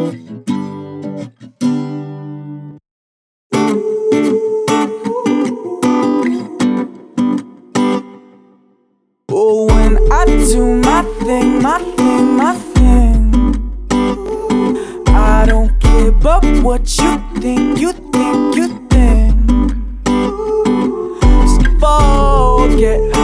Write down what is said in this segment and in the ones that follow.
Oh, when I do my thing, my thing, my thing. I don't care about what you think, you think, you think. So forget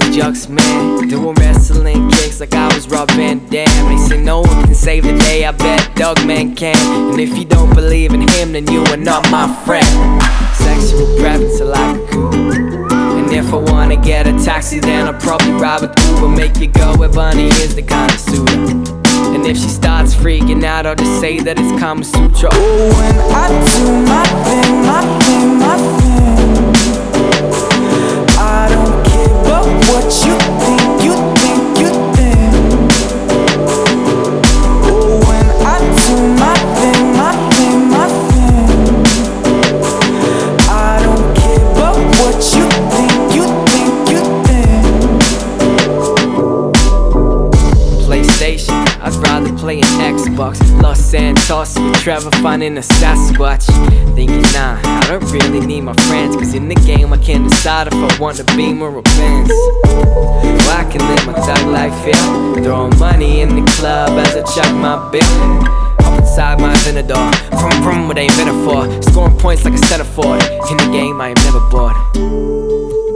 my man. Doing wrestling kicks like I was Rob Van Dam. They say no one can save the day, I bet Dogman can. And if you don't believe in him, then you are not my friend. Sexual preference, I like a cougar. And if I wanna get a taxi, then I'll probably ride a Uber. Make you go where Bunny is the kind of suitor. And if she starts freaking out, I'll just say that it's Kama Sutra. Oh, when I do my thing, my thing, my thing. Rather play an Xbox. Los Santos with Trevor finding a Sasquatch. Thinking, nah, I don't really need my friends. Cause in the game, I can decide if I want beam or a Benz. Well, I can live my thug life here. Throwing money in the club as I chuck my bill. Inside my Venador. From from what ain't been for. Scoring points like a center forward. In the game, I am never bored.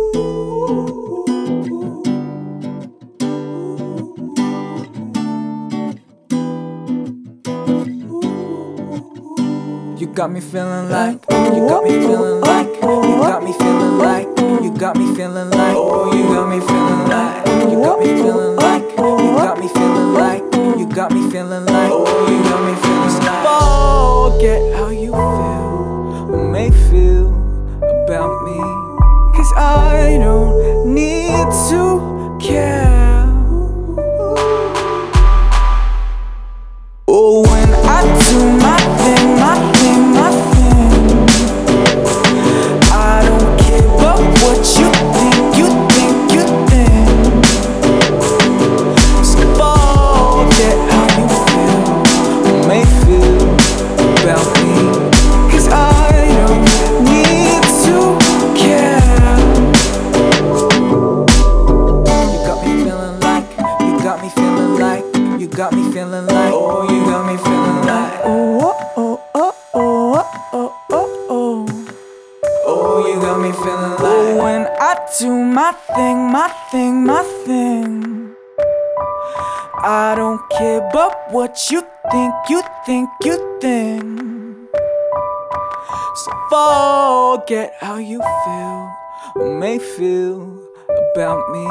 You got me feeling like, you got me feeling like, you got me feeling like, you got me feeling like, oh, you got me feeling like, you got me feeling like, you got me feeling like, you got me feeling like, oh, you got me feeling like. Forget how you feel, or may feel about me, cause I don't need to care. Got me feeling like, oh, you got me feeling like, oh, oh, oh, oh, oh, oh, oh, oh, you got me feeling like, when I do my thing, my thing, my thing. I don't care about what you think, you think, you think. So forget how you feel, or may feel about me.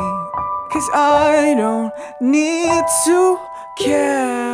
Cause I don't need to care.